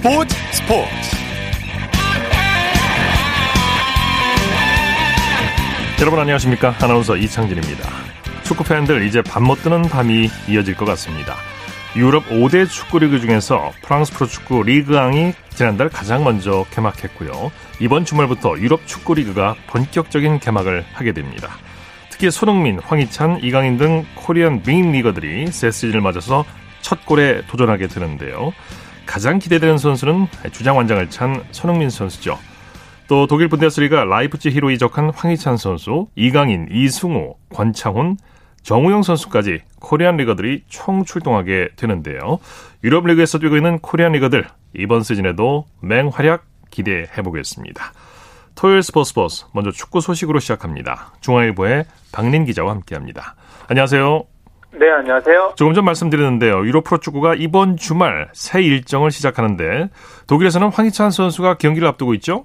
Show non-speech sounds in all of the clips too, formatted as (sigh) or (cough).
스포츠 스포츠. 여러분 안녕하십니까? 아나운서 이창진입니다. 축구 팬들 이제 잠 못 드는 밤이 이어질 것 같습니다. 유럽 5대 축구 리그 중에서 프랑스 프로축구 리그앙이 지난달 가장 먼저 개막했고요. 이번 주말부터 유럽 축구 리그가 본격적인 개막을 하게 됩니다. 특히 손흥민, 황희찬, 이강인 등 코리안 빅 리거들이 새 시즌을 맞아서 첫 골에 도전하게 되는데요. 가장 기대되는 선수는 주장 완장을 찬 손흥민 선수죠. 또 독일 분데스리가 라이프치히로 이적한 황희찬 선수, 이강인, 이승우, 권창훈, 정우영 선수까지 코리안 리거들이 총 출동하게 되는데요. 유럽 리그에서 뛰고 있는 코리안 리거들 이번 시즌에도 맹활약 기대해 보겠습니다. 토요일 스포츠 버스 먼저 축구 소식으로 시작합니다. 중앙일보의 박린 기자와 함께합니다. 안녕하세요. 네, 안녕하세요. 조금 전 말씀드렸는데요. 유럽 프로축구가 이번 주말 새 일정을 시작하는데 독일에서는 황희찬 선수가 경기를 앞두고 있죠?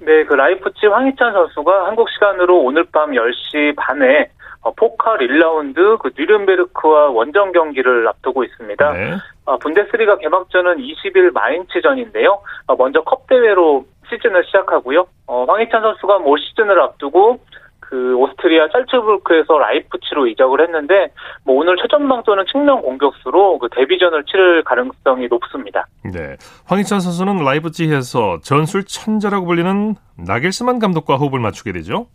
네, 그 라이프치히 황희찬 선수가 한국 시간으로 오늘 밤 10시 반에 어, 포칼 1라운드 그 뉘른베르크와 원정 경기를 앞두고 있습니다. 네. 어, 분데스리가 개막전은 20일 마인츠전인데요. 어, 먼저 컵 대회로 시즌을 시작하고요. 어, 황희찬 선수가 올 시즌을 앞두고 그 오스트리아 잘츠부르크에서 라이프치히로 이적을 했는데 뭐 오늘 최전방 또는 측면 공격수로 그 데뷔전을 치를 가능성이 높습니다. 네, 황희찬 선수는 라이프치히에서 전술 천재라고 불리는 나겔스만 감독과 호흡을 맞추게 되죠.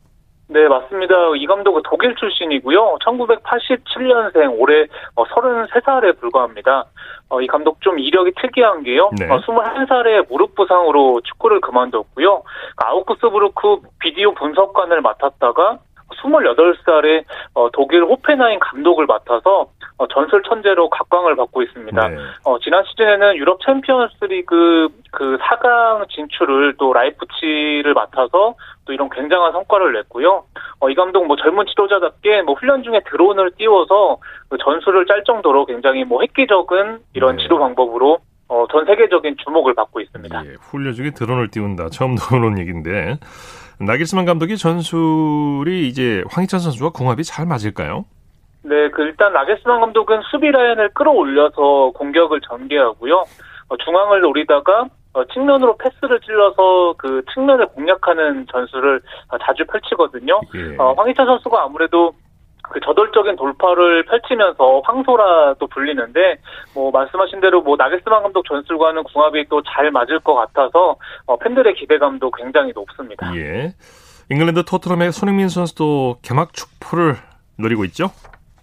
네, 맞습니다. 이 감독은 독일 출신이고요. 1987년생, 올해 33살에 어, 불과합니다. 어, 이 감독 좀 이력이 특이한 게요. 네. 어, 21살에 무릎 부상으로 축구를 그만뒀고요. 아우크스부르크 비디오 분석관을 맡았다가 28살에 어, 독일 호펜하임 감독을 맡아서 어, 전술 천재로 각광을 받고 있습니다. 네. 어, 지난 시즌에는 유럽 챔피언스 리그 그 4강 진출을 또 라이프치히를 맡아서 또 이런 굉장한 성과를 냈고요. 어, 이 감독 뭐 젊은 지도자답게 뭐 훈련 중에 드론을 띄워서 그 전술을 짤 정도로 굉장히 뭐 획기적인 이런 네. 지도 방법으로 어, 전 세계적인 주목을 받고 있습니다. 예, 훈련 중에 드론을 띄운다. 처음 들어보는 얘기인데 나길스만 감독이 전술이 이제 황희찬 선수와 궁합이 잘 맞을까요? 네, 그 일단 나겔스만 감독은 수비 라인을 끌어올려서 공격을 전개하고요. 어, 중앙을 노리다가 어, 측면으로 패스를 찔러서 그 측면을 공략하는 전술을 어, 자주 펼치거든요. 예. 어, 황희찬 선수가 아무래도 그 저돌적인 돌파를 펼치면서 황소라도 불리는데 뭐 말씀하신 대로 뭐 나겔스만 감독 전술과는 궁합이 또 잘 맞을 것 같아서 어, 팬들의 기대감도 굉장히 높습니다. 예. 잉글랜드 토트넘의 손흥민 선수도 개막 축포를 노리고 있죠?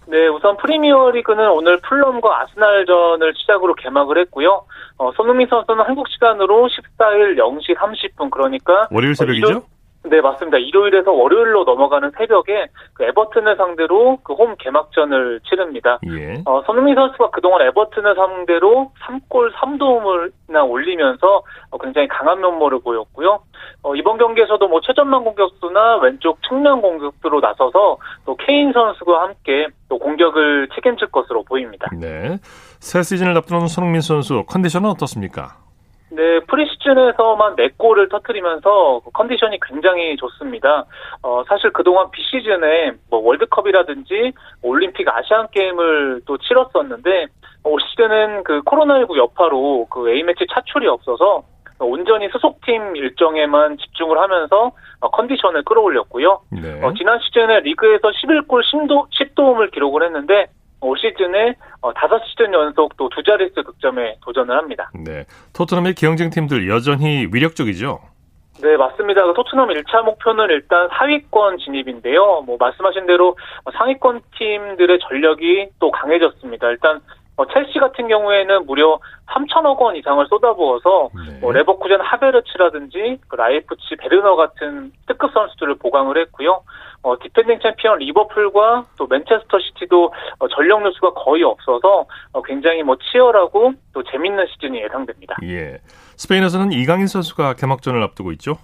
네, 우선 프리미어리그는 오늘 풀럼과 아스날전을 시작으로 개막을 했고요. 어, 손흥민 선수는 한국 시간으로 14일 0시 30분 그러니까 월요일 새벽이죠? 어, 네, 맞습니다. 일요일에서 월요일로 넘어가는 새벽에 그 에버튼을 상대로 그 홈 개막전을 치릅니다. 예. 어, 손흥민 선수가 그동안 에버튼을 상대로 3골 3도움을나 올리면서 어, 굉장히 강한 면모를 보였고요. 어, 이번 경기에서도 뭐 최전방 공격수나 왼쪽 측면 공격수로 나서서 또 케인 선수와 함께 또 공격을 책임질 것으로 보입니다. 네. 새 시즌을 앞두는 손흥민 선수 컨디션은 어떻습니까? 네, 프리시즌에서만 4골을 터트리면서 컨디션이 굉장히 좋습니다. 어, 사실 그동안 비시즌에 뭐 월드컵이라든지 올림픽 아시안 게임을 또 치렀었는데 올 시즌은 그 코로나19 여파로 그 A매치 차출이 없어서 온전히 소속팀 일정에만 집중을 하면서 컨디션을 끌어올렸고요. 네. 어, 지난 시즌에 리그에서 11골 10도, 10도움을 기록을 했는데 올 시즌에 어, 5시즌 연속 또 두 자릿수 득점에 도전을 합니다. 네. 토트넘의 기영쟁 팀들 여전히 위력적이죠? 네, 맞습니다. 그 토트넘 1차 목표는 일단 4위권 진입인데요. 뭐 말씀하신 대로 상위권 팀들의 전력이 또 강해졌습니다. 일단 어, 첼시 같은 경우에는 무려 3천억 원 이상을 쏟아부어서 네. 뭐 레버쿠젠 하베르츠라든지 그 라이프치히 베르너 같은 특급 선수들을 보강을 했고요. 어, 디펜딩 챔피언 리버풀과 또 맨체스터 시티도 어, 전력 누수가 거의 없어서 어, 굉장히 뭐 치열하고 또 재밌는 시즌이 예상됩니다. 예. 스페인에서는 이강인 선수가 개막전을 앞두고 있죠.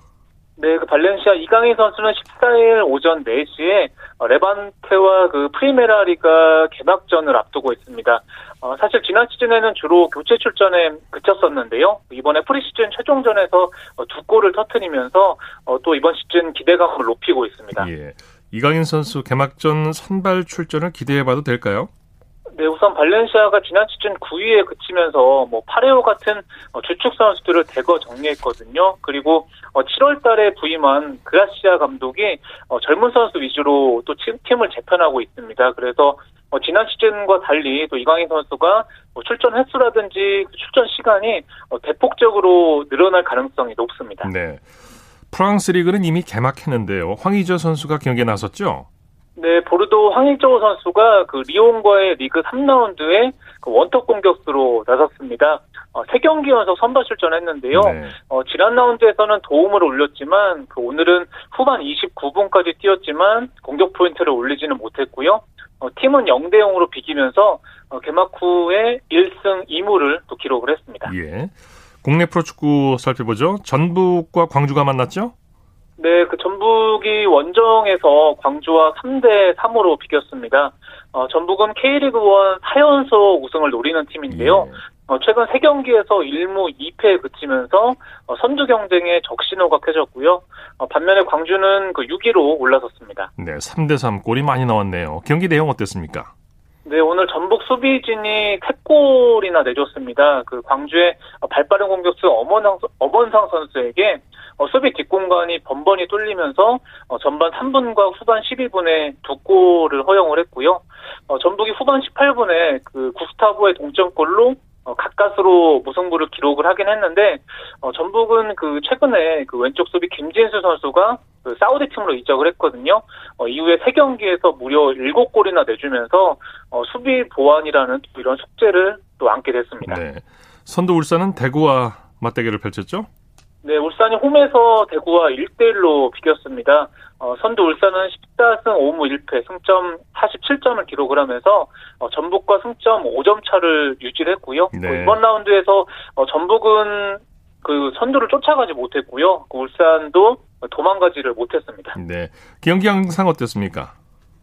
네, 그 발렌시아 이강인 선수는 14일 오전 4시에 어, 레반테와 그 프리메라 리가 개막전을 앞두고 있습니다. 어, 사실 지난 시즌에는 주로 교체 출전에 그쳤었는데요. 이번에 프리시즌 최종전에서 어, 두 골을 터트리면서 어, 또 이번 시즌 기대감을 높이고 있습니다. 예. 이강인 선수 개막전 선발 출전을 기대해봐도 될까요? 네, 우선 발렌시아가 지난 시즌 9위에 그치면서 뭐 파레오 같은 어, 주축 선수들을 대거 정리했거든요. 그리고 7월 어, 달에 부임한 그라시아 감독이 어, 젊은 선수 위주로 또 팀을 재편하고 있습니다. 그래서 지난 시즌과 달리 또 이강인 선수가 뭐 출전 횟수라든지 그 출전 시간이 대폭적으로 늘어날 가능성이 높습니다. 네. 프랑스 리그는 이미 개막했는데요. 황의조 선수가 경기에 나섰죠? 네, 보르도 황희조 선수가 그 리온과의 리그 3라운드에 그 원톱 공격수로 나섰습니다. 어, 3경기 연속 선발 출전했는데요. 네. 어, 지난 라운드에서는 도움을 올렸지만 그 오늘은 후반 29분까지 뛰었지만 공격 포인트를 올리지는 못했고요. 어, 팀은 0대 0으로 비기면서 어, 개막 후에 1승 2무를 또 기록을 했습니다. 예. 국내 프로축구 살펴보죠. 전북과 광주가 만났죠? 네, 그 전북이 원정에서 광주와 3대 3으로 비겼습니다. 어, 전북은 K리그 1 4연속 우승을 노리는 팀인데요. 예. 어, 최근 3경기에서 1무 2패에 그치면서 어, 선두 경쟁에 적신호가 켜졌고요. 어, 반면에 광주는 그 6위로 올라섰습니다. 네, 3대 3 골이 많이 나왔네요. 경기 내용 어땠습니까? 네, 오늘 전북 수비진이 3골이나 내줬습니다. 그 광주의 발빠른 공격수 엄원상, 엄원상 선수에게 어, 수비 뒷공간이 번번이 뚫리면서 어, 전반 3분과 후반 12분에 두 골을 허용을 했고요. 어, 전북이 후반 18분에 그 구스타보의 동점골로 어, 가까스로 무승부를 기록을 하긴 했는데 어, 전북은 그 최근에 그 왼쪽 수비 김진수 선수가 그 사우디 팀으로 이적을 했거든요. 어, 이후에 세 경기에서 무려 7골이나 내주면서 어, 수비 보완이라는 이런 숙제를 또 안게 됐습니다. 네. 선두 울산은 대구와 맞대결을 펼쳤죠? 네, 울산이 홈에서 대구와 1대1로 비겼습니다. 어, 선두 울산은 14승 5무 1패, 승점 47점을 기록을 하면서 어, 전북과 승점 5점 차를 유지를 했고요. 네. 이번 라운드에서 어, 전북은 그 선두를 쫓아가지 못했고요. 그 울산도 도망가지를 못했습니다. 네, 경기 양상 어땠습니까?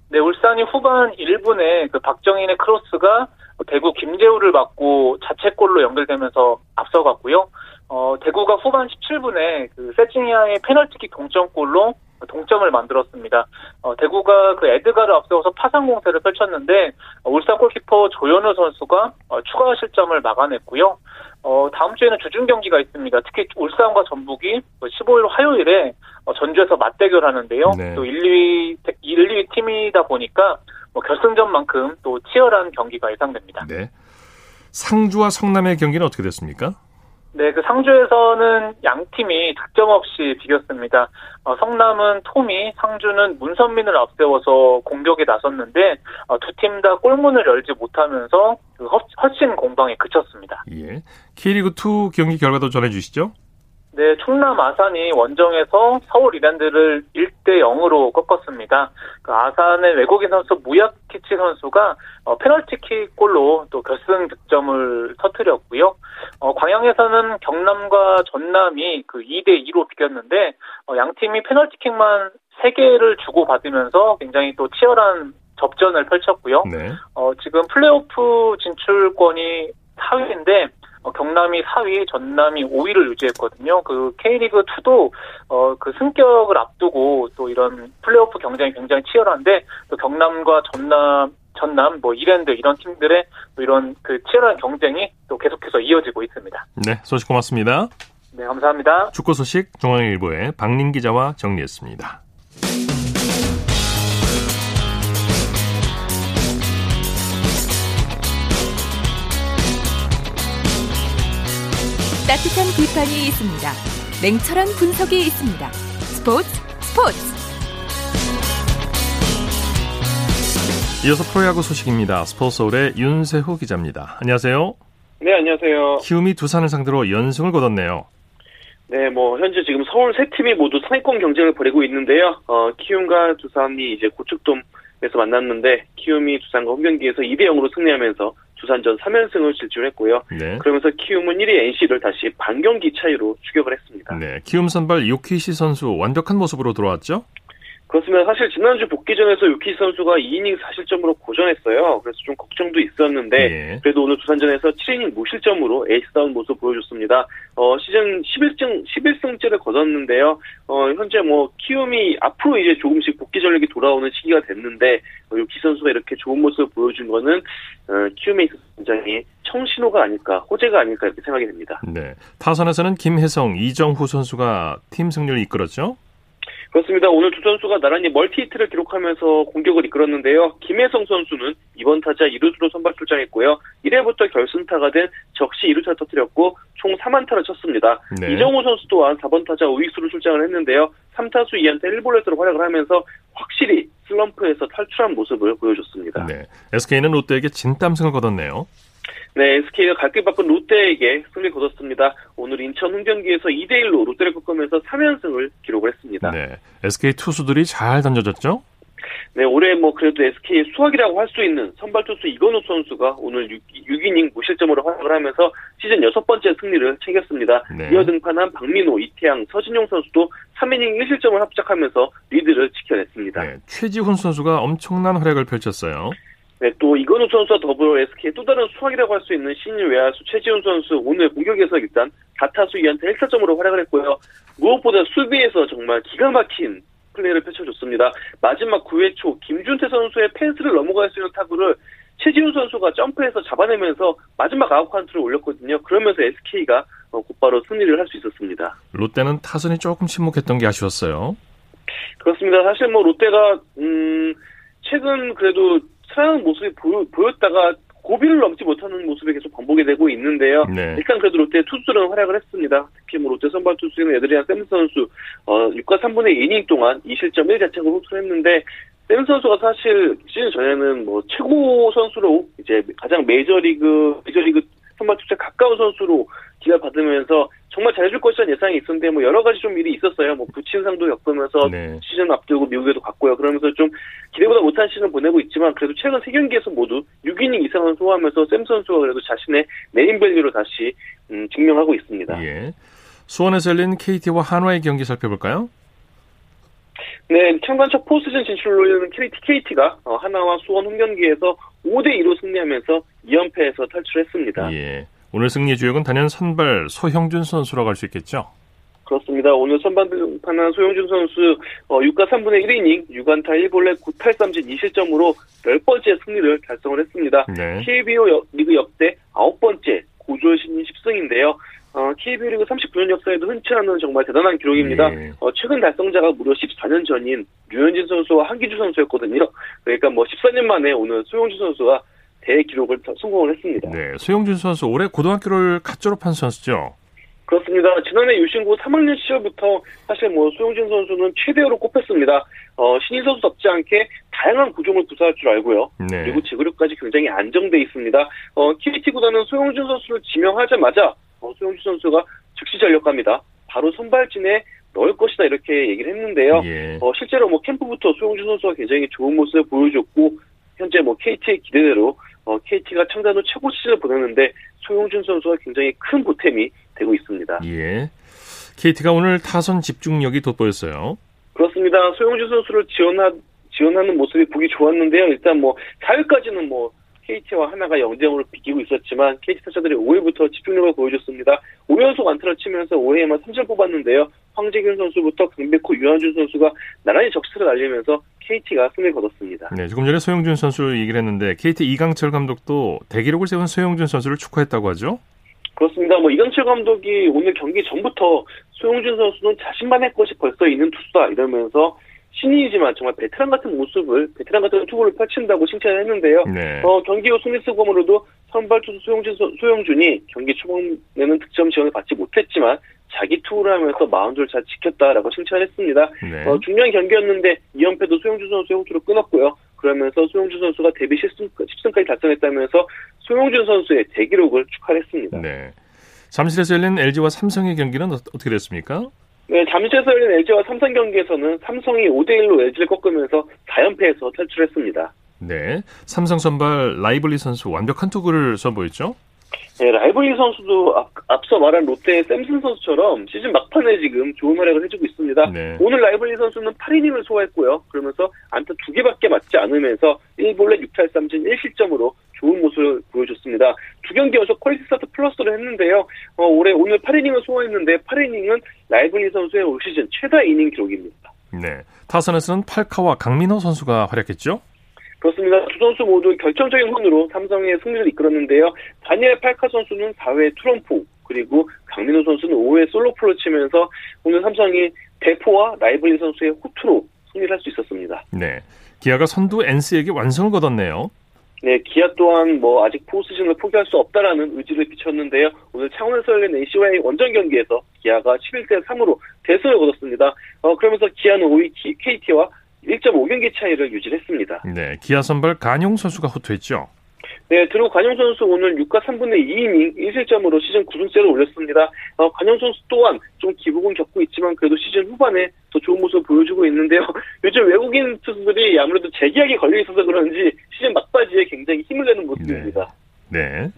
네, 울산이 후반 1분에 그 박정인의 크로스가 대구 김재우를 맞고 자책골로 연결되면서 앞서갔고요. 어, 대구가 후반 17분에 그 세징야의 페널티킥 동점골로 동점을 만들었습니다. 어, 대구가 그 에드가를 앞세워서 파상 공세를 펼쳤는데 어, 울산 골키퍼 조현우 선수가 어, 추가 실점을 막아냈고요. 어, 다음 주에는 주중 경기가 있습니다. 특히 울산과 전북이 15일 그 화요일에 어, 전주에서 맞대결하는데요. 네. 또 1, 2위 1, 2위 팀이다 보니까 뭐 결승전만큼 또 치열한 경기가 예상됩니다. 네. 상주와 성남의 경기는 어떻게 됐습니까? 네, 그 상주에서는 양 팀이 득점 없이 비겼습니다. 어, 성남은 톰이, 상주는 문선민을 앞세워서 공격에 나섰는데 어, 두팀 다 골문을 열지 못하면서 그 허신 공방에 그쳤습니다. 예. K리그 2 경기 결과도 전해주시죠. 네, 충남 아산이 원정에서 서울 이랜드를 1대 0으로 꺾었습니다. 그 아산의 외국인 선수 무야키치 선수가 어, 페널티킥 골로 또 결승 득점을 터뜨렸고요. 어, 광양에서는 경남과 전남이 그 2대 2로 비겼는데 어, 양 팀이 페널티킥만 3개를 주고받으면서 굉장히 또 치열한 접전을 펼쳤고요. 네. 어, 지금 플레이오프 진출권이 4위인데 어, 경남이 4위, 전남이 5위를 유지했거든요. 그 K리그 2도 어, 그 승격을 앞두고 또 이런 플레이오프 경쟁이 굉장히 치열한데 또 경남과 전남 전남, 뭐 이랜드 이런 팀들의 또 이런 그 치열한 경쟁이 또 계속해서 이어지고 있습니다. 네, 소식 고맙습니다. 네, 감사합니다. 축구 소식 중앙일보의 박민 기자와 정리했습니다. 따뜻한 비판이 있습니다. 냉철한 분석이 있습니다. 스포츠 스포츠. 이어서 프로야구 소식입니다. 스포츠서울의 윤세호 기자입니다. 안녕하세요. 네, 안녕하세요. 키움이 두산을 상대로 연승을 거뒀네요. 네, 뭐 현재 지금 서울 세 팀이 모두 상위권 경쟁을 벌이고 있는데요. 어, 키움과 두산이 이제 고척돔에서 만났는데 키움이 두산과 홈 경기에서 2대 0으로 승리하면서 두산전 3연승을 질주했고요. 네. 그러면서 키움은 1위 NC를 다시 반경기 차이로 추격을 했습니다. 네, 키움 선발 요키시 선수 완벽한 모습으로 돌아왔죠? 그렇습니다. 사실 지난주 복귀전에서 요키시 선수가 2이닝 4실점으로 고전했어요. 그래서 좀 걱정도 있었는데 예. 그래도 오늘 두산전에서 7이닝 무실점으로 에이스다운 모습 보여줬습니다. 어, 시즌 11승 11승째를 거뒀는데요. 어, 현재 뭐 키움이 앞으로 이제 조금씩 복귀 전력이 돌아오는 시기가 됐는데 어, 요키시 선수가 이렇게 좋은 모습을 보여준 거는 어, 키움에 있어서 굉장히 청신호가 아닐까, 호재가 아닐까 이렇게 생각이 됩니다. 네. 타선에서는 김혜성, 이정후 선수가 팀 승리를 이끌었죠? 그렇습니다. 오늘 두 선수가 나란히 멀티히트를 기록하면서 공격을 이끌었는데요. 김혜성 선수는 이번 타자 2루수로 선발 출장했고요. 1회부터 결승타가 된 적시 2루타 터뜨렸고 총 3안타를 쳤습니다. 네. 이정우 선수 또한 4번 타자 우익수로 출장을 했는데요. 3타수 2안타 1볼넷으로 활약을 하면서 확실히 슬럼프에서 탈출한 모습을 보여줬습니다. 네. SK는 롯데에게 진땀승을 거뒀네요. 네, SK가 갈길 바쁜 롯데에게 승리 거뒀습니다. 오늘 인천 홈경기에서 2대1로 롯데를 꺾으면서 3연승을 기록을 했습니다. 네, SK 투수들이 잘 던져졌죠? 네, 올해 뭐 그래도 SK의 수학이라고 할 수 있는 선발 투수 이건우 선수가 오늘 6, 6이닝 무실점으로 활약을 하면서 시즌 여섯 번째 승리를 챙겼습니다. 네. 이어 등판한 박민호, 이태양, 서진용 선수도 3이닝 1실점을 합작하면서 리드를 지켜냈습니다. 네, 최지훈 선수가 엄청난 활약을 펼쳤어요. 네, 또 이건욱 선수와 더불어 SK의 또 다른 수확이라고 할 수 있는 신인 외야수 최지훈 선수 오늘 공격에서 일단 4타수 2안타 1타점으로 활약을 했고요. 무엇보다 수비에서 정말 기가 막힌 플레이를 펼쳐줬습니다. 마지막 9회 초 김준태 선수의 펜스를 넘어갈 수 있는 타구를 최지훈 선수가 점프해서 잡아내면서 마지막 아웃 카운트를 올렸거든요. 그러면서 SK가 어, 곧바로 승리를 할 수 있었습니다. 롯데는 타선이 조금 침묵했던 게 아쉬웠어요. 그렇습니다. 사실 뭐 롯데가 음 최근 그래도 살아나는 모습이 보여, 보였다가 고비를 넘지 못하는 모습이 계속 반복이 되고 있는데요. 네. 일단 그래도 롯데 투수들은 활약을 했습니다. 특히 뭐 롯데 선발 투수인 에드리안 샘 선수 어, 6과 3분의 2이닝 동안 2실점 1자책을 호투했는데 샘 선수가 사실 시즌 전에는 뭐 최고 선수로 이제 가장 메이저리그 메이저리그 선발 투수에 가까운 선수로 기가 받으면서 정말 잘해줄 것이라는 예상이 있었는데 뭐 여러 가지 좀 일이 있었어요. 뭐 부친상도 겪으면서 네. 시즌 앞두고 미국에도 갔고요. 그러면서 좀 기대보다 못한 시즌 보내고 있지만 그래도 최근 세 경기에서 모두 6이닝 이상을 소화하면서 샘슨 선수가 그래도 자신의 네임밸류로 다시 음, 증명하고 있습니다. 예. 수원에서 열린 KT와 한화의 경기 살펴볼까요? 네, 창단 첫 포스트시즌 진출을 노리는 KT, KT가 어, 한화와 수원 홈 경기에서 5대 2로 승리하면서 2연패에서 탈출했습니다. 예. 오늘 승리의 주역은 단연 선발 소형준 선수라고 할 수 있겠죠? 그렇습니다. 오늘 선발 등판한 소형준 선수 어, 6과 3분의 1이닝 6안타 1볼넷 9탈삼진 2실점으로 10번째 승리를 달성을 했습니다. 네. KBO 리그 역대 9번째 고졸 신인 10승인데요. 어, KBO 리그 39년 역사에도 흔치 않은 정말 대단한 기록입니다. 네. 어, 최근 달성자가 무려 14년 전인 류현진 선수와 한기주 선수였거든요. 그러니까 뭐 14년 만에 오늘 소영준 선수가 대기록을 성공을 했습니다. 네, 소영준 선수 올해 고등학교를 갓 졸업한 선수죠. 그렇습니다. 지난해 유신고 3학년 시절부터 사실 뭐 소영준 선수는 최대어로 꼽혔습니다. 어, 신인 선수답지 않게 다양한 구종을 구사할 줄 알고요. 네. 그리고 제구력까지 굉장히 안정돼 있습니다. 어, KT 구단은 소영준 선수를 지명하자마자 어, 소영준 선수가 즉시 전력합니다. 바로 선발진에 넣을 것이다 이렇게 얘기를 했는데요. 예. 어, 실제로 뭐 캠프부터 소영준 선수가 굉장히 좋은 모습을 보여줬고 현재 뭐 KT의 기대대로 어, KT가 창단 후 최고 시즌을 보냈는데 소용준 선수가 굉장히 큰 보탬이 되고 있습니다. 예. KT가 오늘 타선 집중력이 돋보였어요. 그렇습니다. 소용준 선수를 지원하, 지원하는 모습이 보기 좋았는데요. 일단 뭐 4회까지는 뭐 KT와 하나가 영대으로 비기고 있었지만 KT 타자들이 5회부터 집중력을 보여줬습니다. 5연속 안타를 치면서 5회에만 3점 뽑았는데요. 황재균 선수부터 강백호, 유한준 선수가 나란히 적시를 날리면서 KT가 승리를 거뒀습니다. 네, 조금 전에 소영준 선수 얘기를 했는데 KT 이강철 감독도 대기록을 세운 소영준 선수를 축하했다고 하죠? 그렇습니다. 뭐 이강철 감독이 오늘 경기 전부터 소영준 선수는 자신만의 것이 벌써 있는 투수다 이러면서 신인이지만 정말 베테랑 같은 모습을 베테랑 같은 투구를 펼친다고 칭찬을 했는데요. 네. 어, 경기 후 승리 수검으로도 선발 투수 소영준, 소영준이 경기 초반에는 득점 지원을 받지 못했지만 자기 투구를 하면서 마운드를 잘 지켰다라고 칭찬했습니다. 네. 어, 중요한 경기였는데 2연패도 소형준 선수의 호투로 끊었고요. 그러면서 소형준 선수가 데뷔 10승, 10승까지 달성했다면서 소형준 선수의 대기록을 축하했습니다. 네. 잠실에서 열린 LG와 삼성의 경기는 어떻게 됐습니까? 네, 잠실에서 열린 LG와 삼성 경기에서는 삼성이 5대1로 LG를 꺾으면서 4연패에서 탈출했습니다. 네, 삼성 선발 라이블리 선수 완벽한 투구를 선보였죠? 네, 라이블리 선수도 앞, 서 말한 롯데의 샘슨 선수처럼 시즌 막판에 지금 좋은 활약을 해주고 있습니다. 네. 오늘 라이블리 선수는 8이닝을 소화했고요. 그러면서 안타 2개밖에 맞지 않으면서 1볼넷 6탈삼진 1실점으로 좋은 모습을 보여줬습니다. 두 경기 연속 퀄리티 스타트 플러스를 했는데요. 어, 올해 오늘 8이닝을 소화했는데 8이닝은 라이블리 선수의 올 시즌 최다 이닝 기록입니다. 네. 타선에서는 팔카와 강민호 선수가 활약했죠? 그렇습니다. 두 선수 모두 결정적인 홈런으로 삼성의 승리를 이끌었는데요. 다니엘 팔카 선수는 4회 투런포 그리고 강민호 선수는 5회 솔로포를 치면서 오늘 삼성이 대포와 라이블리 선수의 호투로 승리를 할 수 있었습니다. 네. 기아가 선두 NC에게 완성을 거뒀네요. 네, 기아 또한 뭐 아직 포스즌을 포기할 수 없다라는 의지를 비쳤는데요. 오늘 창원에서 열린 NC와의 원정 경기에서 기아가 11대 3으로 대승을 거뒀습니다. 어, 그러면서 기아는 5위 KT와 1.5경기 차이를 유지했습니다. 네, 기아 선발 간용 선수가 호투했죠. 네, 드루 관용 선수 오늘 6과 3분의 2이닝 1실점으로 시즌 9승째를 올렸습니다. 어, 관용 선수 또한 좀 기복은 겪고 있지만 그래도 시즌 후반에 더 좋은 모습을 보여주고 있는데요. (laughs) 요즘 외국인 투수들이 아무래도 재계약이 걸려 있어서 그런지 시즌 막바지에 굉장히 힘을 내는 모습입니다. 네. 네.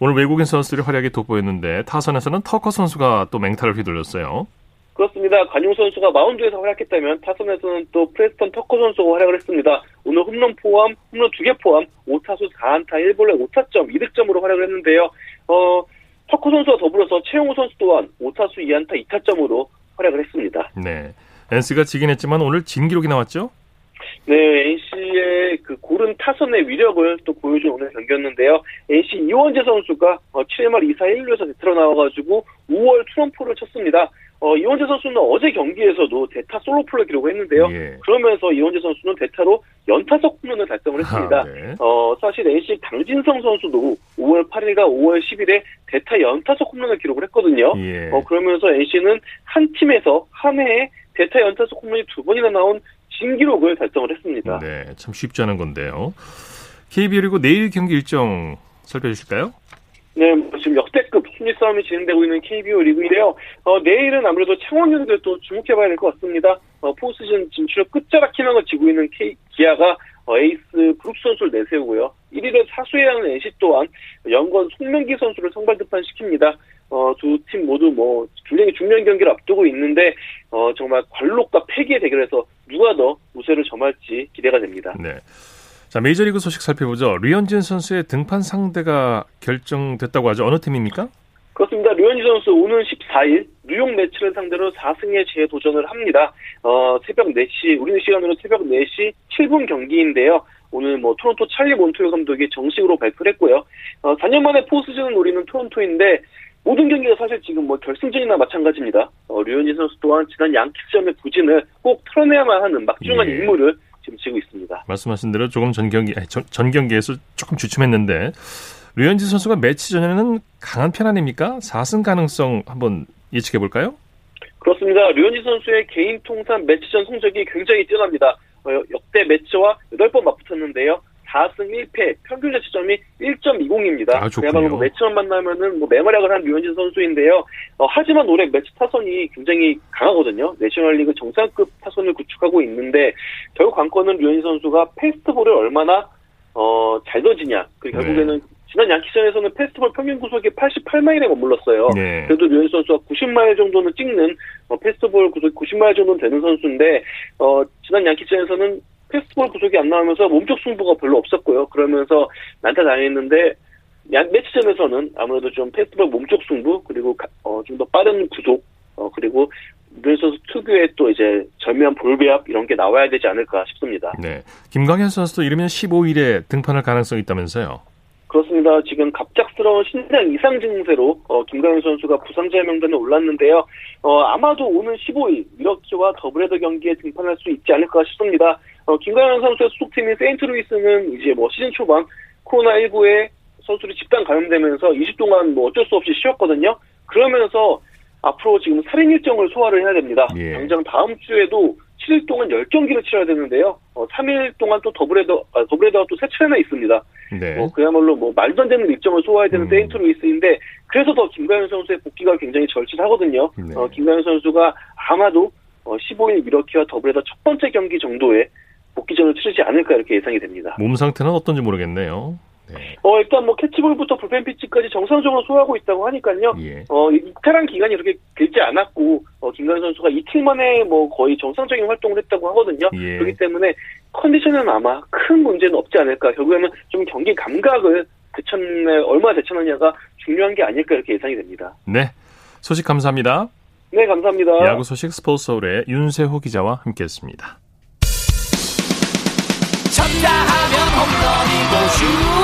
오늘 외국인 선수들이 활약이 돋보였는데 타선에서는 터커 선수가 또 맹타를 휘둘렀어요. 그렇습니다. 가뇽 선수가 마운드에서 활약했다면 타선에서는 또 프레스턴 터커 선수가 활약을 했습니다. 오늘 홈런 포함, 홈런 2개 포함 5타수 4안타 1볼넷에 5타점 2득점으로 활약을 했는데요. 어, 터커 선수와 더불어서 최형우 선수 또한 5타수 2안타 2타점으로 활약을 했습니다. 네. NC가 지긴 했지만 오늘 진 기록이 나왔죠? 네, NC의 그 고른 타선의 위력을 또 보여준 오늘 경기였는데요. NC 이원재 선수가 7회 어, 말 2사 1루에서 대틀어 나와가지고 5월 트럼프를 쳤습니다. 어, 이원재 선수는 어제 경기에서도 대타 솔로플을 기록했는데요. 예. 그러면서 이원재 선수는 대타로 연타석 홈런을 달성을 했습니다. 아, 네. 어, 사실 NC 강진성 선수도 5월 8일과 5월 10일에 대타 연타석 홈런을 기록을 했거든요. 예. 어, 그러면서 NC는 한 팀에서 한 해에 대타 연타석 홈런이 두 번이나 나온 신기록을 달성을 했습니다. 네, 참 쉽지 않은 건데요. KBO 그리고 내일 경기 일정 살펴 주실까요? 네, 뭐 지금 역대급 순위 싸움이 진행되고 있는 KBO 리그인데요. 어, 내일은 아무래도 창원현대 또 주목해봐야 될 것 같습니다. 어, 포스즌 진출을 끝자락 희망을 지고 있는 K, 기아가 어, 에이스 브룩스 선수를 내세우고요. 1위를 사수해야 하는 NC 또한 연건 송명기 선수를 선발 득판시킵니다. 어, 두 팀 모두 뭐 굉장히 중요한 경기를 앞두고 있는데 어, 정말 관록과 패기의 대결에서 누가 더 우세를 점할지 기대가 됩니다. 네. 자, 메이저리그 소식 살펴보죠. 류현진 선수의 등판 상대가 결정됐다고 하죠. 어느 팀입니까? 그렇습니다. 류현진 선수 오는 14일 뉴욕 매치를 상대로 4승에 재도전을 합니다. 어, 새벽 4시, 우리는 시간으로 새벽 4시 7분 경기인데요. 오늘 뭐 토론토 찰리 몬토요 감독이 정식으로 발표를 했고요. 어, 4년 만에 포스즌을 노리는 토론토인데 모든 경기가 사실 지금 뭐 결승전이나 마찬가지입니다. 어, 류현진 선수 또한 지난 양키점의 부진을 꼭 털어내야만 하는 막중한 예. 임무를 지금 지고 있습니다. 말씀하신 대로 조금 전 경기 전, 전 경기에서 조금 주춤했는데 류현진 선수가 매치 전에는 강한 편 아닙니까? 4승 가능성 한번 예측해 볼까요? 그렇습니다. 류현진 선수의 개인 통산 매치전 성적이 굉장히 뛰어납니다. 어, 역대 매치와 8번 맞붙었는데요. 4승 1패, 평균 자체점이 1.20입니다. 아, 그야말로 뭐 매치만 만나면은 뭐 맹활약을 한 류현진 선수인데요. 어, 하지만 올해 매치 타선이 굉장히 강하거든요. 내셔널리그 정상급 타선을 구축하고 있는데 결국 관건은 류현진 선수가 페스트볼을 얼마나 어, 잘 던지냐. 그리고 네. 결국에는 네. 지난 양키전에서는 페스트볼 평균 구속이 88마일에 머물렀어요. 네. 그래도 류현 선수가 90마일 정도는 찍는 어, 페스트볼 구속 90마일 정도는 되는 선수인데 어, 지난 양키전에서는 페스티벌 구속이 안 나오면서 몸쪽 승부가 별로 없었고요. 그러면서 난타 당했는데 매치전에서는 아무래도 좀 페스티벌 몸쪽 승부 그리고 어, 좀 더 빠른 구속 어, 그리고 류현 선수 특유의 또 이제 절묘한 볼배압 이런 게 나와야 되지 않을까 싶습니다. 네, 김광현 선수도 이르면 15일에 등판할 가능성이 있다면서요? 그렇습니다. 지금 갑작스러운 신장 이상 증세로 어, 김강현 선수가 부상자 명단에 올랐는데요. 어, 아마도 오는 15일 밀워키와 더블헤더 경기에 등판할 수 있지 않을까 싶습니다. 어, 김광현 선수의 소속팀인 세인트루이스는 이제 뭐 시즌 초반 코로나19에 선수들이 집단 감염되면서 20 동안 뭐 어쩔 수 없이 쉬었거든요. 그러면서 앞으로 지금 살인 일정을 소화를 해야 됩니다. 예. 당장 다음 주에도 7일 동안 10경기를 치러야 되는데요. 어, 3일 동안 또 더블헤더, 아, 더블헤더가 또 세 차례나 있습니다. 네. 뭐 그야말로 뭐 말도 안 되는 일정을 소화해야 되는 음. 세인트루이스인데 그래서 더 김광현 선수의 복귀가 굉장히 절실하거든요. 네. 어, 김광현 선수가 아마도 어, 15일 밀워키와 더블헤더 첫 번째 경기 정도에 복귀전을 치르지 않을까 이렇게 예상이 됩니다. 몸 상태는 어떤지 모르겠네요. 네. 어, 일단 뭐 캐치볼부터 불펜 피칭까지 정상적으로 소화하고 있다고 하니까요. 예. 어, 테란 기간이 그렇게 길지 않았고, 어, 김광현 선수가 이틀 만에 뭐 거의 정상적인 활동을 했다고 하거든요. 예. 그렇기 때문에 컨디션은 아마 큰 문제는 없지 않을까. 결국에는 좀 경기 감각을 대처에 얼마나 대처하느냐가 중요한 게 아닐까 이렇게 예상이 됩니다. 네. 소식 감사합니다. 네, 감사합니다. 야구 소식 스포츠 서울의 윤세호 기자와 함께했습니다. 쳤다 하면 홈런이고 슛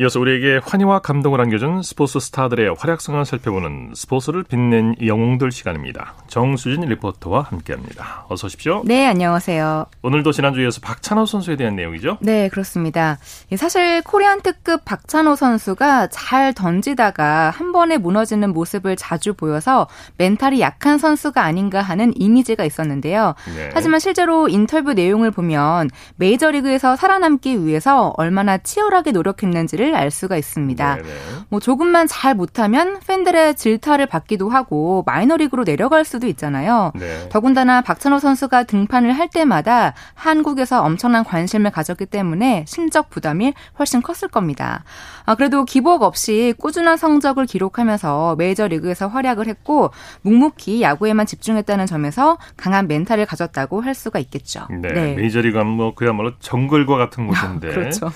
이어서 우리에게 환희와 감동을 안겨준 스포츠 스타들의 활약상을 살펴보는 스포츠를 빛낸 영웅들 시간입니다. 정수진 리포터와 함께합니다. 어서 오십시오. 네, 안녕하세요. 오늘도 지난주에 이어서 박찬호 선수에 대한 내용이죠? 네, 그렇습니다. 사실 코리안 특급 박찬호 선수가 잘 던지다가 한 번에 무너지는 모습을 자주 보여서 멘탈이 약한 선수가 아닌가 하는 이미지가 있었는데요. 네. 하지만 실제로 인터뷰 내용을 보면 메이저리그에서 살아남기 위해서 얼마나 치열하게 노력했는지를 사실을 알 수가 있습니다. 네네. 뭐 조금만 잘 못하면 팬들의 질타를 받기도 하고 마이너리그로 내려갈 수도 있잖아요. 네. 더군다나 박찬호 선수가 등판을 할 때마다 한국에서 엄청난 관심을 가졌기 때문에 심적 부담이 훨씬 컸을 겁니다. 아, 그래도 기복 없이 꾸준한 성적을 기록하면서 메이저리그에서 활약을 했고 묵묵히 야구에만 집중했다는 점에서 강한 멘탈을 가졌다고 할 수가 있겠죠. 네, 네. 메이저리그 뭐 그야말로 정글과 같은 곳인데 (laughs) 그렇죠.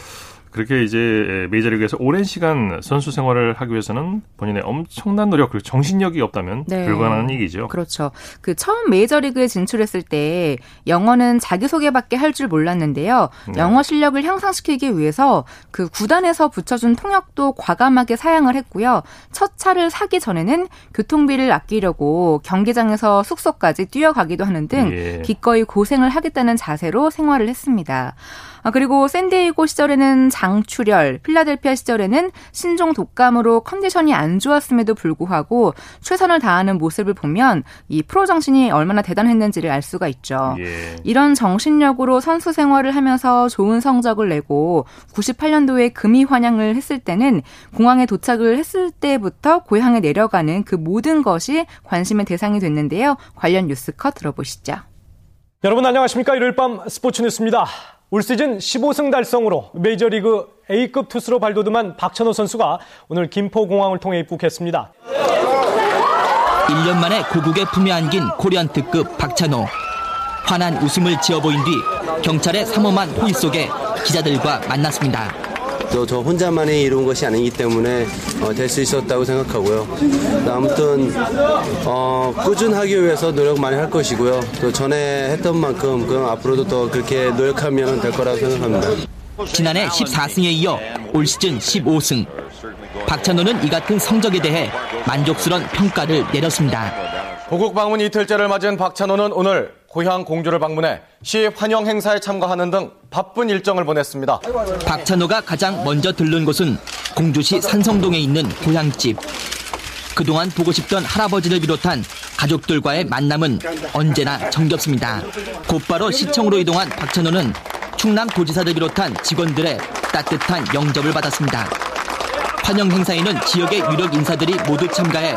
그렇게 이제 메이저리그에서 오랜 시간 선수 생활을 하기 위해서는 본인의 엄청난 노력 그리고 정신력이 없다면 네. 불가능한 얘기죠. 그렇죠. 그 처음 메이저리그에 진출했을 때 영어는 자기소개밖에 할 줄 몰랐는데요. 네. 영어 실력을 향상시키기 위해서 그 구단에서 붙여준 통역도 과감하게 사양을 했고요. 첫 차를 사기 전에는 교통비를 아끼려고 경기장에서 숙소까지 뛰어가기도 하는 등 예. 기꺼이 고생을 하겠다는 자세로 생활을 했습니다. 아, 그리고 샌디에이고 시절에는 장출혈, 필라델피아 시절에는 신종 독감으로 컨디션이 안 좋았음에도 불구하고 최선을 다하는 모습을 보면 이 프로 정신이 얼마나 대단했는지를 알 수가 있죠. 예. 이런 정신력으로 선수 생활을 하면서 좋은 성적을 내고 98년도에 금이 환영을 했을 때는 공항에 도착을 했을 때부터 고향에 내려가는 그 모든 것이 관심의 대상이 됐는데요. 관련 뉴스 컷 들어보시죠. 여러분 안녕하십니까? 일요일 밤 스포츠 뉴스입니다. 올 시즌 15승 달성으로 메이저리그 A급 투수로 발돋움한 박찬호 선수가 오늘 김포공항을 통해 입국했습니다. 1년 만에 고국에 품에 안긴 코리안 특급 박찬호. 환한 웃음을 지어 보인 뒤 경찰의 삼엄한 호의 속에 기자들과 만났습니다. 또 저 혼자만이 이룬 것이 아니기 때문에 어, 될 수 있었다고 생각하고요. 아무튼 어, 꾸준하기 위해서 노력 많이 할 것이고요. 또 전에 했던 만큼 그 앞으로도 더 그렇게 노력하면 될 거라고 생각합니다. 지난해 14승에 이어 올 시즌 15승. 박찬호는 이 같은 성적에 대해 만족스러운 평가를 내렸습니다. 고국 방문 이틀째를 맞은 박찬호는 오늘 고향 공주를 방문해 시 환영 행사에 참가하는 등 바쁜 일정을 보냈습니다. 박찬호가 가장 먼저 들른 곳은 공주시 산성동에 있는 고향집. 그동안 보고 싶던 할아버지를 비롯한 가족들과의 만남은 언제나 정겹습니다. 곧바로 시청으로 이동한 박찬호는 충남 도지사를 비롯한 직원들의 따뜻한 영접을 받았습니다. 환영 행사에는 지역의 유력 인사들이 모두 참가해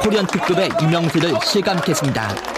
코리안 특급의 유명세를 실감했습니다.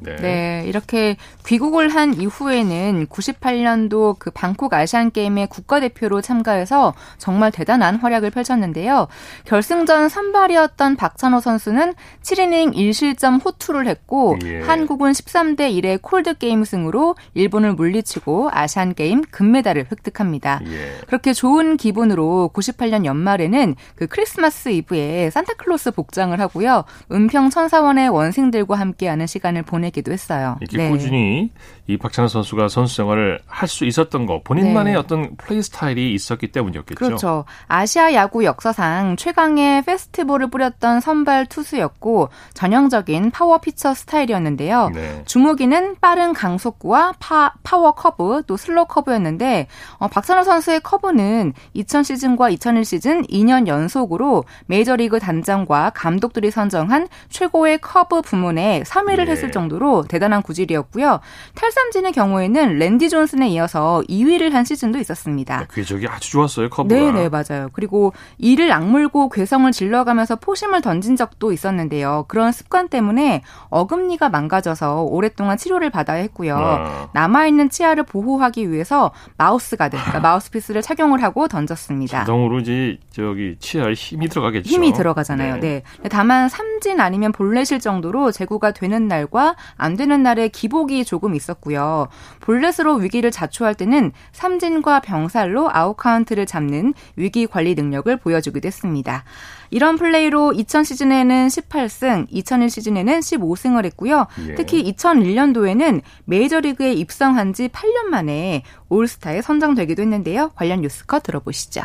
네. 네. 이렇게 귀국을 한 이후에는 98년도 그 방콕 아시안 게임의 국가대표로 참가해서 정말 대단한 활약을 펼쳤는데요. 결승전 선발이었던 박찬호 선수는 7이닝 1실점 호투를 했고 예. 한국은 13대 1의 콜드 게임 승으로 일본을 물리치고 아시안 게임 금메달을 획득합니다. 예. 그렇게 좋은 기분으로 98년 연말에는 그 크리스마스 이브에 산타클로스 복장을 하고요. 은평 천사원의 원생들과 함께하는 시간을 보내 보내기도 했어요. 이렇게 네. 꾸준히 이 박찬호 선수가 선수 생활을 할 수 있었던 거 본인만의 네. 어떤 플레이 스타일이 있었기 때문이었겠죠. 그렇죠. 아시아 야구 역사상 최강의 패스트볼을 뿌렸던 선발 투수였고 전형적인 파워 피처 스타일이었는데요. 네. 주무기는 빠른 강속구와 파, 파워 커브 또 슬로 커브였는데 어, 박찬호 선수의 커브는 2000 시즌과 2001 시즌 2년 연속으로 메이저리그 단장과 감독들이 선정한 최고의 커브 부문에 3위를 네. 했을 정도로 대단한 구질이었고요. 탈삼진의 경우에는 랜디 존슨에 이어서 2위를 한 시즌도 있었습니다. 네, 궤적이 아주 좋았어요, 커브가. 네, 네, 맞아요. 그리고 이를 악물고 괴성을 질러가면서 포심을 던진 적도 있었는데요. 그런 습관 때문에 어금니가 망가져서 오랫동안 치료를 받아야 했고요. 아. 남아있는 치아를 보호하기 위해서 (laughs) 마우스 가드, 그러니까 마우스피스를 착용을 하고 던졌습니다. 자동으로 이제 저기 치아에 힘이 들어가겠죠. 힘이 들어가잖아요. 네. 네. 다만 삼진 아니면 볼넷일 정도로 제구가 되는 날과 안 되는 날에 기복이 조금 있었고요. 볼넷으로 위기를 자초할 때는 삼진과 병살로 아웃 카운트를 잡는 위기 관리 능력을 보여주기도 했습니다. 이런 플레이로 2000 시즌에는 18승, 2001 시즌에는 15승을 했고요. 예. 특히 2001년도에는 메이저리그에 입성한 지 8년 만에 올스타에 선정되기도 했는데요. 관련 뉴스컷 들어보시죠.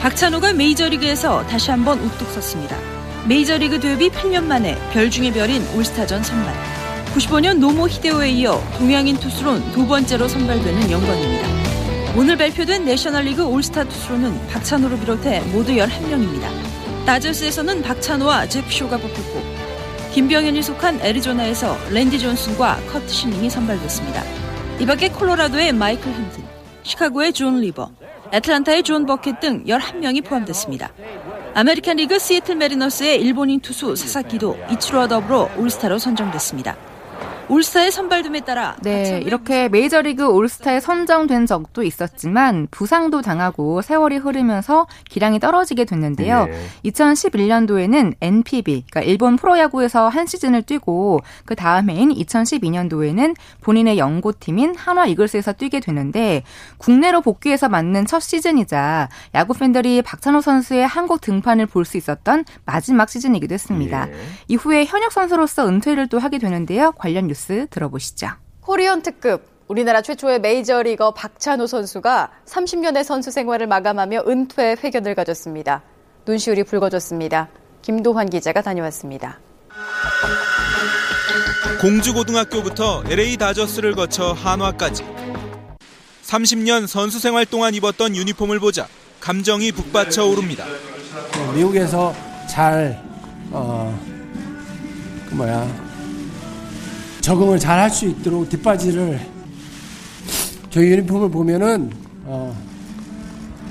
박찬호가 메이저리그에서 다시 한번 우뚝 섰습니다. 메이저리그 데뷔 8년 만에 별 중의 별인 올스타전 선발. 95년 노모 히데오에 이어 동양인 투수론 두 번째로 선발되는 영광입니다. 오늘 발표된 내셔널리그 올스타 투수로는 박찬호를 비롯해 모두 11명입니다. 다저스에서는 박찬호와 제프 쇼가 뽑혔고 김병현이 속한 애리조나에서 랜디 존슨과 커트 실링이 선발됐습니다. 이 밖에 콜로라도의 마이크 햄튼, 시카고의 존 리버, 애틀란타의 존 버켓 등 11명이 포함됐습니다. 아메리칸 리그 시애틀 매리너스의 일본인 투수 사사키도 이치로와 더불어 올스타로 선정됐습니다. 올스타의 선발됨에 따라 네 이렇게 메이저리그 올스타에 선정된 적도 있었지만 부상도 당하고 세월이 흐르면서 기량이 떨어지게 됐는데요. 네. 2011년도에는 NPB 그러니까 일본 프로야구에서 한 시즌을 뛰고 그 다음해인 2012년도에는 본인의 연고팀인 한화 이글스에서 뛰게 되는데 국내로 복귀해서 맞는 첫 시즌이자 야구 팬들이 박찬호 선수의 한국 등판을 볼 수 있었던 마지막 시즌이기도 했습니다. 네. 이후에 현역 선수로서 은퇴를 또 하게 되는데요. 관련 뉴스 뉴스 들어보시죠. 코리온 특급 우리나라 최초의 메이저리거 박찬호 선수가 30년의 선수 생활을 마감하며 은퇴 회견을 가졌습니다. 눈시울이 붉어졌습니다. 김도환 기자가 다녀왔습니다. 공주고등학교부터 LA 다저스를 거쳐 한화까지 30년 선수 생활 동안 입었던 유니폼을 보자 감정이 북받쳐 오릅니다. 미국에서 잘 어, 그 뭐야 적응을 잘 할 수 있도록 뒷바지를 저희 유니폼을 보면은 어,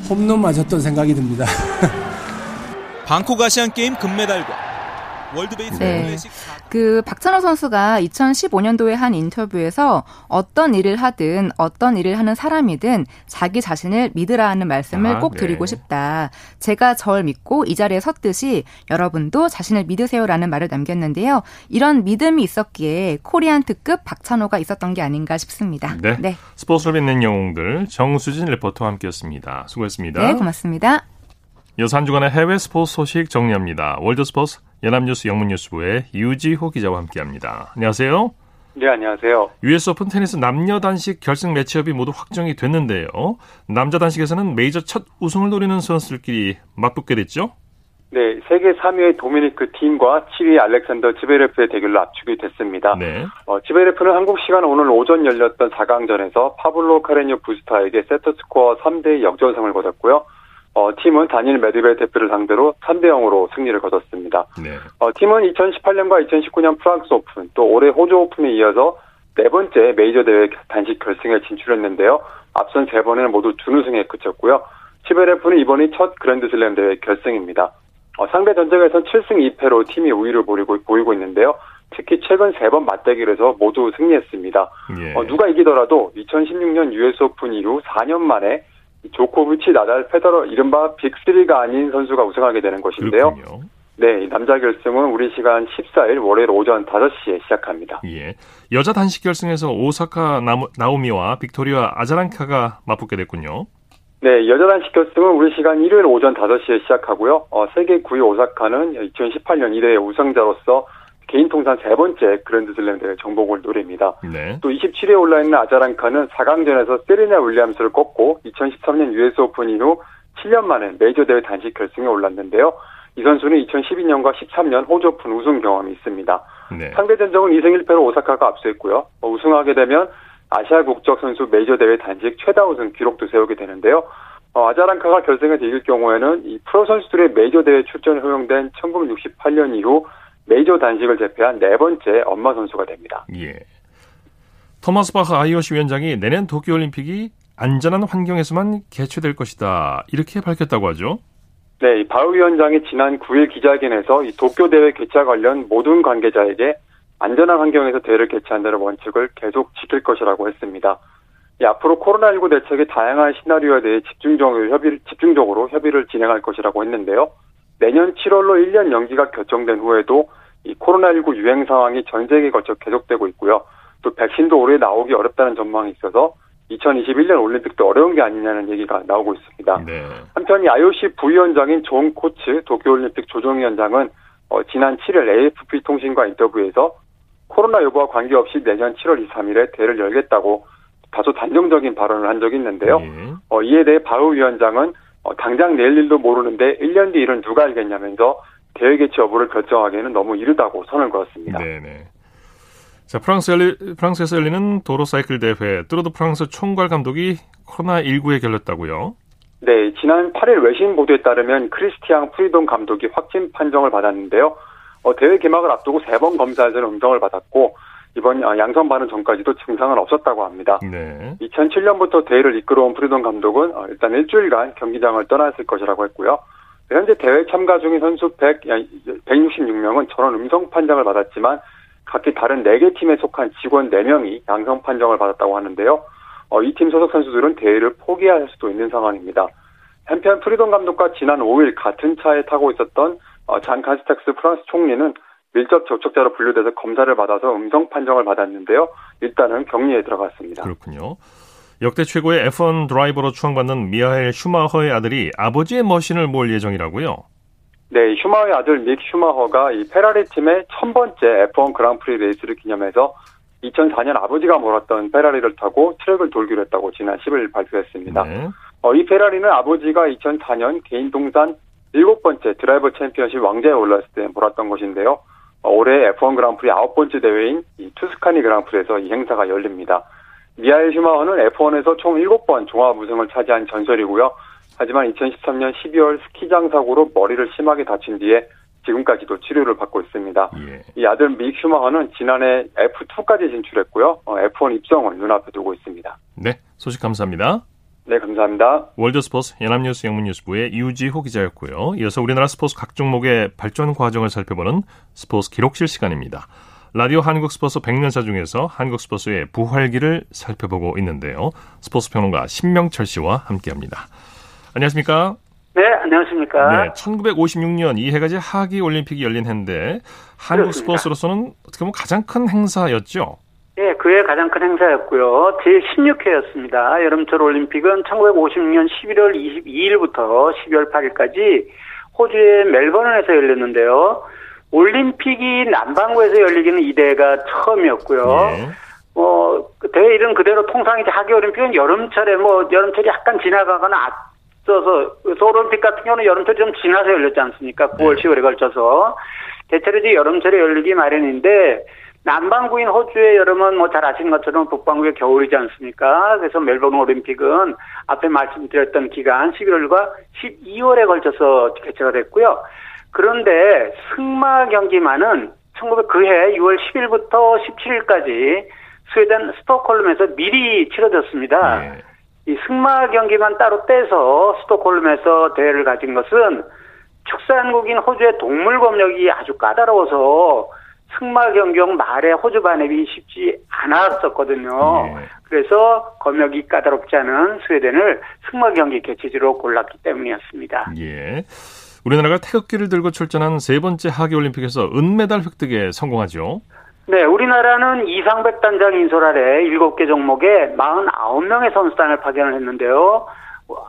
홈런 맞았던 생각이 듭니다. (laughs) 방콕 아시안 게임 금메달과 네. 그 박찬호 선수가 2015년도에 한 인터뷰에서 어떤 일을 하든 어떤 일을 하는 사람이든 자기 자신을 믿으라 하는 말씀을 아, 꼭 네. 드리고 싶다. 제가 절 믿고 이 자리에 섰듯이 여러분도 자신을 믿으세요라는 말을 남겼는데요. 이런 믿음이 있었기에 코리안 특급 박찬호가 있었던 게 아닌가 싶습니다. 네. 네. 스포츠를 빛낸 영웅들 정수진 리포터와 함께했습니다. 수고했습니다. 네, 고맙습니다. 이어서 한 주간의 해외 스포츠 소식 정리합니다. 월드 스포츠 연합뉴스 영문뉴스부의 유지호 기자와 함께합니다. 안녕하세요. 네, 안녕하세요. US 오픈 테니스 남녀 단식 결승 매치업이 모두 확정이 됐는데요. 남자 단식에서는 메이저 첫 우승을 노리는 선수들끼리 맞붙게 됐죠? 네, 세계 3위의 도미니크 팀과 7위 알렉산더 즈베레프의 대결로 압축이 됐습니다. 네. 어, 즈베레프는 한국 시간 오늘 오전 열렸던 4강전에서 파블로 카레뇨 부스타에게 세트 스코어 3대 역전승을 거뒀고요. 어, 팀은 다니엘 메드베데프를 상대로 3대 0으로 승리를 거뒀습니다. 네. 어, 팀은 2018년과 2019년 프랑스 오픈, 또 올해 호주 오픈에 이어서 네 번째 메이저 대회 단식 결승에 진출했는데요. 앞선 세 번에는 모두 준우승에 그쳤고요. 치베레프는 이번이 첫 그랜드슬램 대회 결승입니다. 어, 상대 전적에선 7승 2패로 팀이 우위를 보이고, 보이고 있는데요. 특히 최근 세 번 맞대결에서 모두 승리했습니다. 예. 어, 누가 이기더라도 2016년 US 오픈 이후 4년 만에 조코비치, 나달, 페더러 이른바 빅3가 아닌 선수가 우승하게 되는 것인데요. 그렇군요. 네, 남자 결승은 우리 시간 14일 월요일 오전 5시에 시작합니다. 예. 여자 단식 결승에서 오사카 나오미와 빅토리아 아자렌카가 맞붙게 됐군요. 네, 여자 단식 결승은 우리 시간 일요일 오전 5시에 시작하고요. 어, 세계 9위 오사카는 2018년 이 대회 우승자로서 개인 통산 세 번째 그랜드슬램 대회 정복을 노립니다. 네. 또 27위에 올라있는 아자렌카는 4강전에서 세리나 윌리엄스를 꺾고 2013년 US 오픈 이후 7년 만에 메이저 대회 단식 결승에 올랐는데요. 이 선수는 2012년과 13년 호주 오픈 우승 경험이 있습니다. 네. 상대 전적은 2승 1패로 오사카가 압수했고요. 뭐 우승하게 되면 아시아 국적 선수 메이저 대회 단식 최다 우승 기록도 세우게 되는데요. 어, 아자랑카가 결승에 이길 경우에는 이 프로 선수들의 메이저 대회 출전이 허용된 1968년 이후 메이저 단식을 제패한 네 번째 엄마 선수가 됩니다. 예. 토마스 바흐 IOC 위원장이 내년 도쿄올림픽이 안전한 환경에서만 개최될 것이다. 이렇게 밝혔다고 하죠. 네, 바흐 위원장이 지난 9일 기자회견에서 이 도쿄 대회 개최 관련 모든 관계자에게 안전한 환경에서 대회를 개최한다는 원칙을 계속 지킬 것이라고 했습니다. 이 앞으로 코로나19 대책의 다양한 시나리오에 대해 집중적으로 협의, 집중적으로 협의를 진행할 것이라고 했는데요. 내년 7월로 1년 연기가 결정된 후에도 이 코로나19 유행 상황이 전 세계에 걸쳐 계속되고 있고요. 또 백신도 올해 나오기 어렵다는 전망이 있어서 2021년 올림픽도 어려운 게 아니냐는 얘기가 나오고 있습니다. 네. 한편 이 IOC 부위원장인 존 코츠 도쿄올림픽 조정위원장은 어, 지난 7일 AFP 통신과 인터뷰에서 코로나 여부와 관계없이 내년 7월 23일에 대회를 열겠다고 다소 단정적인 발언을 한 적이 있는데요. 네. 어, 이에 대해 바흐 위원장은 어, 당장 내일 일도 모르는데 1년 뒤 일은 누가 알겠냐면서 대회 개최 여부를 결정하기에는 너무 이르다고 선을 그었습니다. 네네. 자, 프랑스 열리, 프랑스에서 열리는 도로 사이클 대회, 투르 드 프랑스 총괄 감독이 코로나19에 걸렸다고요? 네, 지난 8일 외신 보도에 따르면 크리스티앙 프뤼돔 감독이 확진 판정을 받았는데요. 어, 대회 개막을 앞두고 세 번 검사에서는 음성을 받았고 이번 아, 양성 반응 전까지도 증상은 없었다고 합니다. 네. 2007년부터 대회를 이끌어온 프뤼돔 감독은 어, 일단 일주일간 경기장을 떠나 있을 것이라고 했고요. 현재 대회 참가 중인 선수 100, 166명은 전원 음성 판정을 받았지만 각기 다른 4개 팀에 속한 직원 4명이 양성 판정을 받았다고 하는데요. 어, 이 팀 소속 선수들은 대회를 포기할 수도 있는 상황입니다. 한편 프뤼돔 감독과 지난 5일 같은 차에 타고 있었던 어, 장 카스텍스 프랑스 총리는 밀접 접촉자로 분류돼서 검사를 받아서 음성 판정을 받았는데요. 일단은 격리에 들어갔습니다. 그렇군요. 역대 최고의 F1 드라이버로 추앙받는 미하엘 슈마허의 아들이 아버지의 머신을 몰 예정이라고요? 네, 슈마허의 아들 믹 슈마허가 이 페라리 팀의 천 번째 F1 그랑프리 레이스를 기념해서 2004년 아버지가 몰았던 페라리를 타고 트랙을 돌기로 했다고 지난 10일 발표했습니다. 네. 어, 이 페라리는 아버지가 2004년 개인 통산 일곱 번째 드라이버 챔피언십 왕좌에 올랐을 때 몰았던 것인데요. 어, 올해 F1 그랑프리 아홉 번째 대회인 이 투스카니 그랑프리에서 이 행사가 열립니다. 미하엘 슈마허는 F1에서 총 7번 종합 우승을 차지한 전설이고요. 하지만 2013년 12월 스키장 사고로 머리를 심하게 다친 뒤에 지금까지도 치료를 받고 있습니다. 예. 이 아들 믹 슈마허는 지난해 F2까지 진출했고요. 어, F1 입성을 눈앞에 두고 있습니다. 네, 소식 감사합니다. 네, 감사합니다. 월드스포츠 연합뉴스 영문뉴스부의 유지호 기자였고요. 이어서 우리나라 스포츠 각 종목의 발전 과정을 살펴보는 스포츠 기록실 시간입니다. 라디오 한국 스포츠 100년사 중에서 한국 스포츠의 부활기를 살펴보고 있는데요. 스포츠 평론가 신명철 씨와 함께합니다. 안녕하십니까? 네, 안녕하십니까? 네, 1956년 이 해가지 하기 올림픽이 열린 해인데 한국 그렇습니다. 스포츠로서는 어떻게 보면 가장 큰 행사였죠. 네, 그해 가장 큰 행사였고요. 제16회였습니다. 여름철 올림픽은 1956년 11월 22일부터 12월 8일까지 호주의 멜버른에서 열렸는데요. 올림픽이 남반구에서 열리기는 이대가 처음이었고요. 네. 뭐 대회 이름 그대로 통상 이제 하계 올림픽은 여름철에 뭐 여름철이 약간 지나가거나 앞서서 소올림픽 같은 경우는 여름철이 좀 지나서 열렸지 않습니까? 9월, 네. 10월에 걸쳐서 대체로 이제 여름철에 열리기 마련인데 남반구인 호주의 여름은 뭐 잘 아시는 것처럼 북반구의 겨울이지 않습니까? 그래서 멜버른 올림픽은 앞에 말씀드렸던 기간 11월과 12월에 걸쳐서 개최가 됐고요. 그런데 승마 경기만은 1900 그해 6월 10일부터 17일까지 스웨덴 스톡홀름에서 미리 치러졌습니다. 네. 이 승마 경기만 따로 떼서 스톡홀름에서 대회를 가진 것은 축산국인 호주의 동물 검역이 아주 까다로워서 승마 경경 말에 호주 반입이 쉽지 않았었거든요. 네. 그래서 검역이 까다롭지 않은 스웨덴을 승마 경기 개최지로 골랐기 때문이었습니다. 예. 우리나라가 태극기를 들고 출전한 세 번째 하계올림픽에서 은메달 획득에 성공하죠. 네, 우리나라는 이상백 단장 인솔 아래 7개 종목에 49명의 선수단을 파견을 했는데요.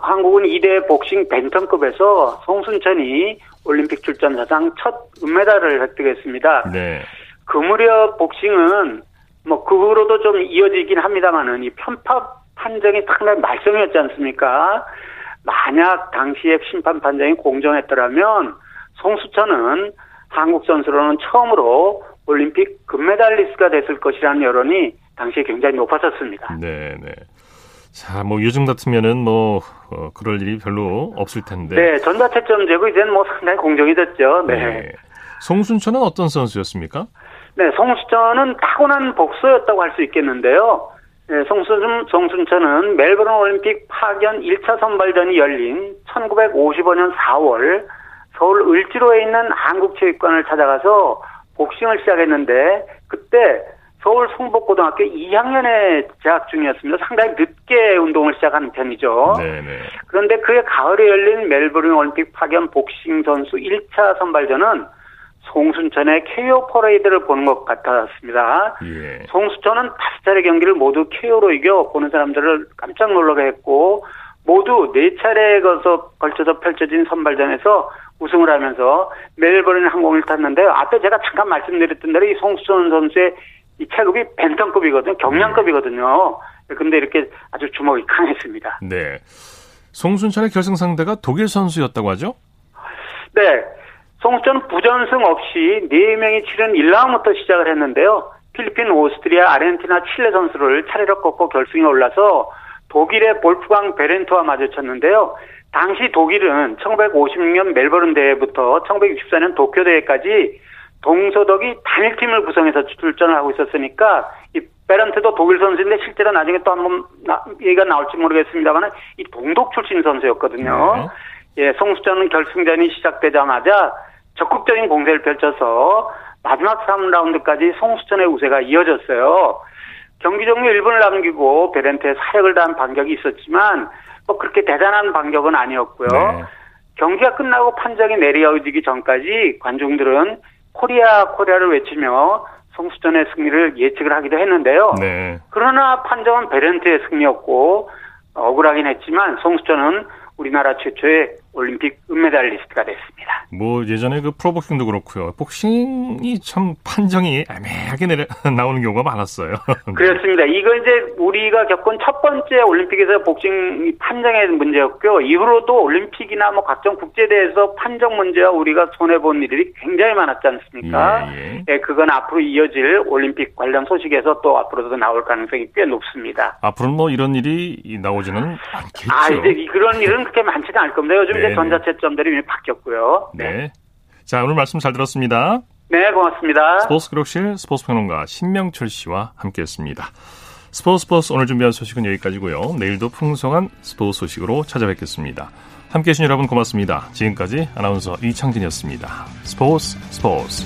한국은 2대 복싱 벤턴급에서 송순천이 올림픽 출전 사상 첫 은메달을 획득했습니다. 네. 그 무렵 복싱은 뭐 그 후로도 좀 이어지긴 합니다만은 이 편파 판정이 상당히 말썽이었지 않습니까? 만약 당시에 심판 판정이 공정했더라면 송수천은 한국 선수로는 처음으로 올림픽 금메달리스트가 됐을 것이라는 여론이 당시에 굉장히 높았었습니다. 네, 네. 자, 뭐 요즘 같으면은 뭐 어, 그럴 일이 별로 없을 텐데. 네, 전자채점 제고 이제는 뭐 상당히 공정이 됐죠. 네. 네. 송순천은 어떤 선수였습니까? 네, 송순천은 타고난 복서였다고 할 수 있겠는데요. 네, 송순, 송순천은 멜버른 올림픽 파견 1차 선발전이 열린 1955년 4월 서울 을지로에 있는 한국체육관을 찾아가서 복싱을 시작했는데 그때 서울 성북고등학교 2학년에 재학 중이었습니다. 상당히 늦게 운동을 시작하는 편이죠. 네네. 그런데 그해 가을에 열린 멜버른 올림픽 파견 복싱 선수 1차 선발전은 송순천의 KO 퍼레이드를 보는 것 같았습니다. 예. 송순천은 다섯 차례 경기를 모두 KO로 이겨 보는 사람들을 깜짝 놀라게 했고 모두 네 차례에 걸쳐서 펼쳐진 선발전에서 우승을 하면서 멜버른 항공을 탔는데요. 앞에 제가 잠깐 말씀드렸던 대로 이 송수천 선수의 이 체급이 벤턴급이거든요. 경량급이거든요. 근데 이렇게 아주 주먹이 강했습니다. 네. 송순천의 결승 상대가 독일 선수였다고 하죠? 네. 송수천은 부전승 없이 4명이 치른 1라운드부터 시작을 했는데요. 필리핀, 오스트리아, 아르헨티나, 칠레 선수를 차례로 꺾고 결승에 올라서 독일의 볼프강 베렌토와 마주쳤는데요. 당시 독일은 1956년 멜버른 대회부터 1964년 도쿄 대회까지 동서독이 단일팀을 구성해서 출전을 하고 있었으니까 이 베런트도 독일 선수인데 실제로 나중에 또 한 번 얘기가 나올지 모르겠습니다만 이 동독 출신 선수였거든요. 네. 예, 송수전은 결승전이 시작되자마자 적극적인 공세를 펼쳐서 마지막 3라운드까지 송수전의 우세가 이어졌어요. 경기 종료 1분을 남기고 베렌트에 사력을 다한 반격이 있었지만 뭐 그렇게 대단한 반격은 아니었고요. 네. 경기가 끝나고 판정이 내려지기 전까지 관중들은 코리아 코리아를 외치며 송순천의 승리를 예측을 하기도 했는데요. 네. 그러나 판정은 베렌트의 승리였고 억울하긴 했지만 송순천은 우리나라 최초의 올림픽 은메달리스트가 됐습니다. 뭐 예전에 그 프로복싱도 그렇고요. 복싱이 참 판정이 애매하게 내려, (laughs) 나오는 경우가 많았어요. (laughs) 그렇습니다. 이거 이제 우리가 겪은 첫 번째 올림픽에서 복싱 판정의 문제였고요. 이후로도 올림픽이나 뭐 각종 국제대회에서 판정 문제와 우리가 손해 본 일이 굉장히 많았지 않습니까? 예, 예. 예, 그건 앞으로 이어질 올림픽 관련 소식에서 또 앞으로도 나올 가능성이 꽤 높습니다. 앞으로는 뭐 이런 일이 나오지는 않겠죠. 아, 이제 그런 일은 그렇게 많지는 않을 겁니다. 요즘 네. 이제 전자채점들이 이미 바뀌었고요. 네. 네. 자, 오늘 말씀 잘 들었습니다. 네, 고맙습니다. 스포츠 기록실 스포츠 평론가 신명철 씨와 함께했습니다. 스포츠 스포츠 오늘 준비한 소식은 여기까지고요. 내일도 풍성한 스포츠 소식으로 찾아뵙겠습니다. 함께해 주신 여러분 고맙습니다. 지금까지 아나운서 이창진이었습니다. 스포츠 스포츠